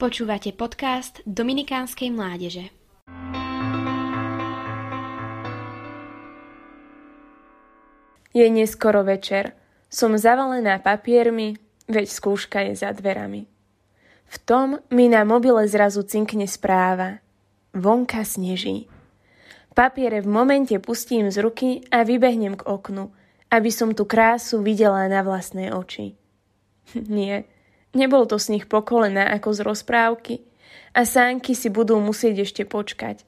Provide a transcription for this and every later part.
Počúvate podcast Dominikánskej mládeže. Je neskoro večer. Som zavalená papiermi, veď skúška je za dverami. V tom mi na mobile zrazu cinkne správa. Vonka sneží. Papiere v momente pustím z ruky a vybehnem k oknu, aby som tú krásu videla na vlastné oči. Nie, Nebol to snih pokolená ako z rozprávky a sánky si budú musieť ešte počkať,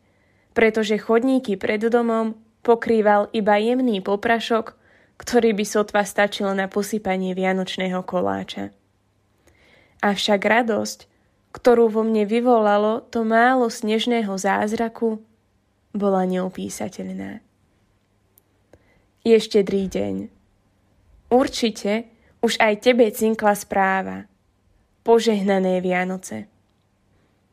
pretože chodníky pred domom pokrýval iba jemný poprašok, ktorý by sotva stačil na posypanie vianočného koláča. Avšak radosť, ktorú vo mne vyvolalo to málo snežného zázraku, bola neopísateľná. Je štedrý deň. Určite už aj tebe cinkla správa – požehnané Vianoce.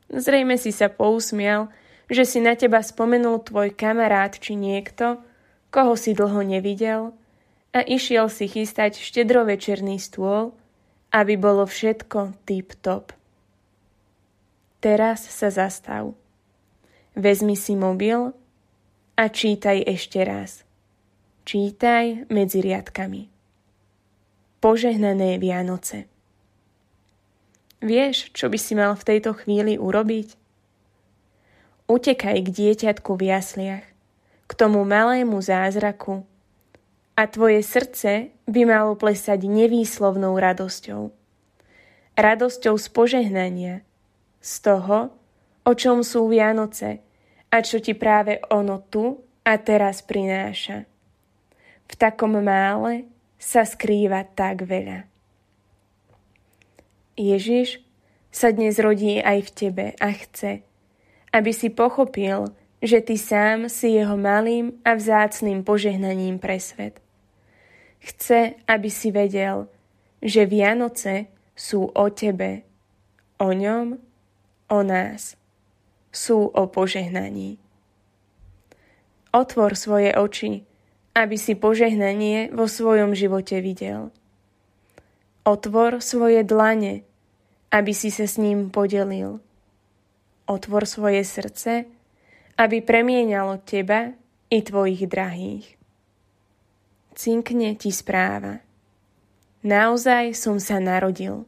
Zrejme si sa pousmial, že si na teba spomenul tvoj kamarát či niekto, koho si dlho nevidel a išiel si chystať štedrovečerný stôl, aby bolo všetko tip-top. Teraz sa zastav. Vezmi si mobil a čítaj ešte raz. Čítaj medzi riadkami. Požehnané Vianoce. Vieš, čo by si mal v tejto chvíli urobiť? Utekaj k dieťatku v jasliach, k tomu malému zázraku a tvoje srdce by malo plesať nevýslovnou radosťou. Radosťou z požehnania, z toho, o čom sú Vianoce a čo ti práve ono tu a teraz prináša. V takom mále sa skrýva tak veľa. Ježiš sa dnes rodí aj v tebe a chce, aby si pochopil, že ty sám si jeho malým a vzácným požehnaním pre svet. Chce, aby si vedel, že Vianoce sú o tebe, o ňom, o nás. Sú o požehnaní. Otvor svoje oči, aby si požehnanie vo svojom živote videl. Otvor svoje dlane, aby si sa s ním podelil. Otvor svoje srdce, aby premienalo teba i tvojich drahých. Cinkne ti správa. Naozaj som sa narodil.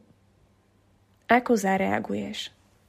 Ako zareaguješ?